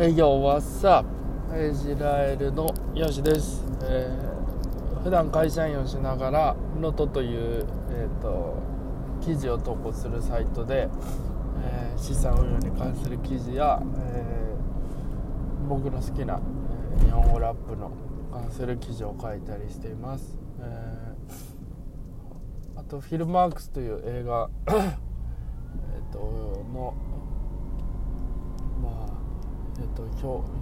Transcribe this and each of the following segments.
営業はさイスラエルのヨシです、えー、普段会社員をしながらノトという、えーと、記事を投稿するサイトで、えー、資産運用に関する記事や、えー、僕の好きな、え日本語ラップの関する記事を書いたりしています、えあとフィルマークスという映画 えとのえっと今日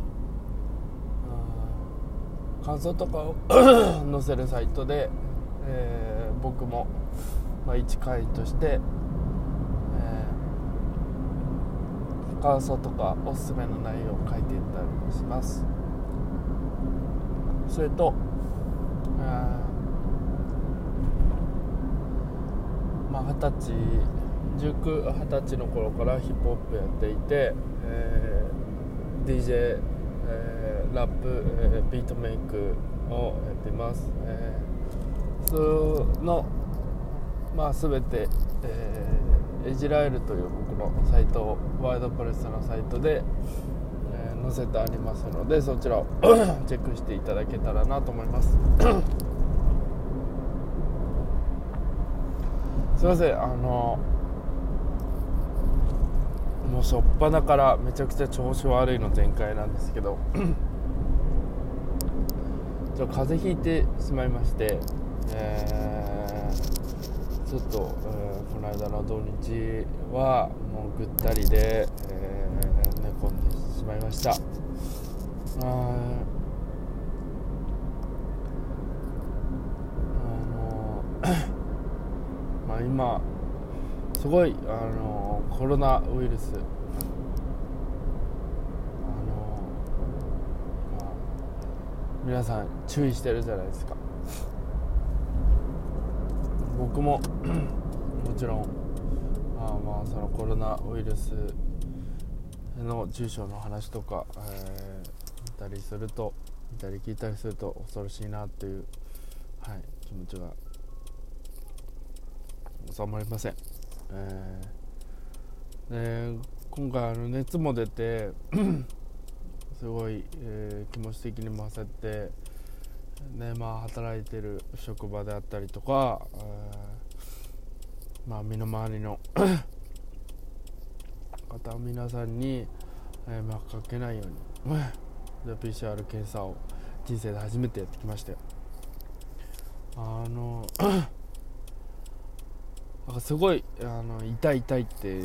感想とかを 載せるサイトで、えー、僕も、まあ、1回として、えー、感想とかおすすめの内容を書いていったりします。それと、えー、まあ二十歳1920歳の頃からヒップホップやっていて、えー DJ、えー、ラップ、えー、ビートメイクをやっています、えー、そのまあ全て、えー、エジラエルという僕のサイトワイドプレスのサイトで、えー、載せてありますのでそちらを チェックしていただけたらなと思います。すいません。あのもう初っ端からめちゃくちゃ調子悪いの全開なんですけど。ちょ風邪ひいてしまいまして、えー、ちょっと、えー、この間の土日はもうぐったりで、えー、寝込んでしまいました。あの まあ今すごいあのコロナウイルスあの、まあ、皆さん注意してるじゃないですか僕も もちろんまあまあそのコロナウイルスの重症の話とか、えー、見たりすると見たり聞いたりすると恐ろしいなっていう、はい、気持ちが収まりません。えー、で今回あの熱も出て すごい、えー、気持ち的にも焦って、ねまあ、働いてる職場であったりとか、えー、まあ、身の回りの 方皆さんに、えー、迷惑かけないように で PCR 検査を人生で初めてやってきましたよあのなんかすごいあの痛い痛いって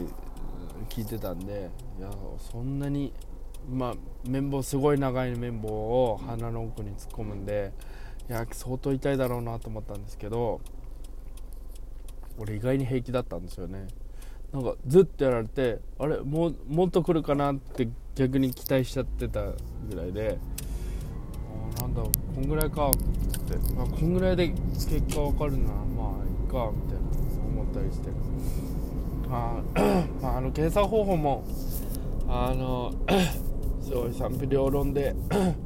聞いてたんでいやそんなにまあ綿棒すごい長い綿棒を鼻の奥に突っ込むんでいや相当痛いだろうなと思ったんですけど俺意外に平気だったんですよね。なんかずっとやられてあれももっと来るかなって逆に期待しちゃってたぐらいでなんだこんぐらいかって、まあ、こんぐらいで結果わかるならまあいいかみたいな。ったりしてあまあ、あの検査方法もあの すごい賛否両論で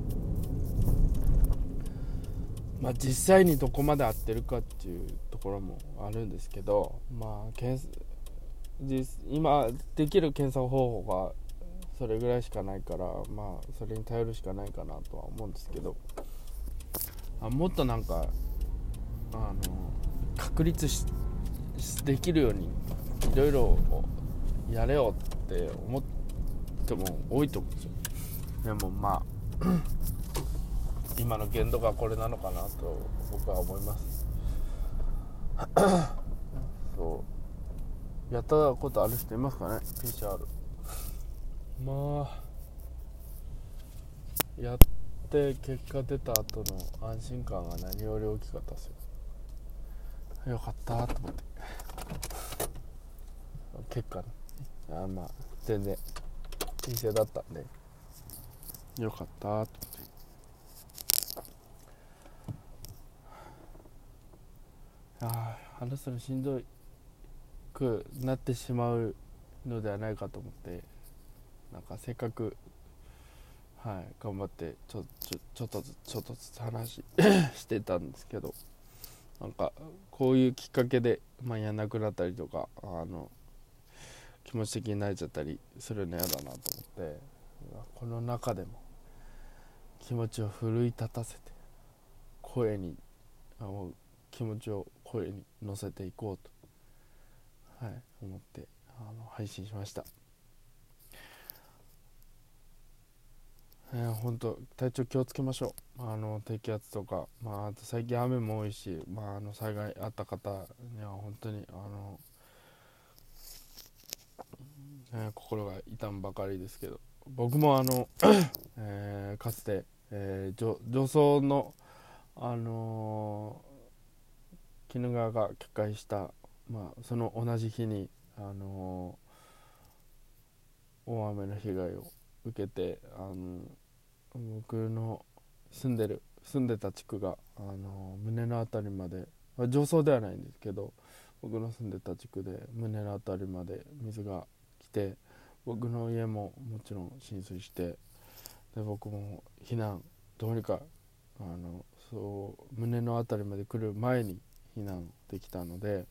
まあ実際にどこまで合ってるかっていうところもあるんですけどまあ検今できる検査方法がそれぐらいしかないからまあそれに頼るしかないかなとは思うんですけどあもっとなんかあの確立しできるようにいろいろやれよって思っても多いと思うんですよ。でもまあ 今の限度がこれなのかなと僕は思います。そう。やったことある人いますかね？PCR まあやって結果出た後の安心感が何より大きかったですよよかったと思って。結果ね。あまあ全然陰性だったんで。よかったと思って。ああ話すのしんどくなってしまうのではないかと思って。なんかせっかくはい頑張ってちょちょちょっとずつちょっとずつ話し てたんですけどなんかこういうきっかけで、まあ、やんなくなったりとかあの気持ち的に慣れちゃったりするの嫌だなと思ってこの中でも気持ちを奮い立たせて声にあの気持ちを声に乗せていこうと、はい、思ってあの配信しました。えー、本当体調気をつけましょう。あの低気圧とか、まあ、あと最近雨も多いし、まあ、あの災害あった方には本当にあの、えー、心が痛むばかりですけど。僕もあの、えー、かつて、えー、女装の、あの、鬼怒川が決壊した、まあ、その同じ日に、あの大雨の被害を受けてあの僕の住んでる住んでた地区があの胸の辺りまで、まあ、上層ではないんですけど僕の住んでた地区で胸の辺りまで水が来て僕の家ももちろん浸水してで僕も避難どうにかあのそう胸の辺りまで来る前に避難できたので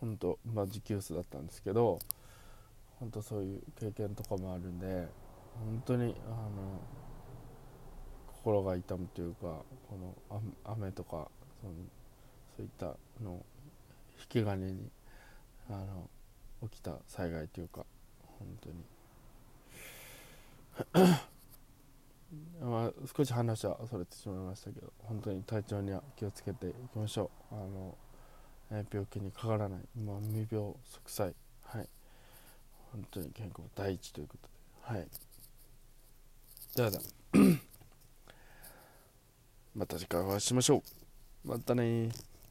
本当まあ持久数だったんですけど本当そういう経験とかもあるんで本当にあの心が痛むというかこの雨とかそのそういったの引き金にあの起きた災害というか本当に。まあ、少し話はそれてしまいましたけど本当に体調には気をつけていきましょう。あの、病気にかからない、まあ、未病息災。はい。本当に健康第一ということで。はい。ではではまた次回お会いしましょう。またね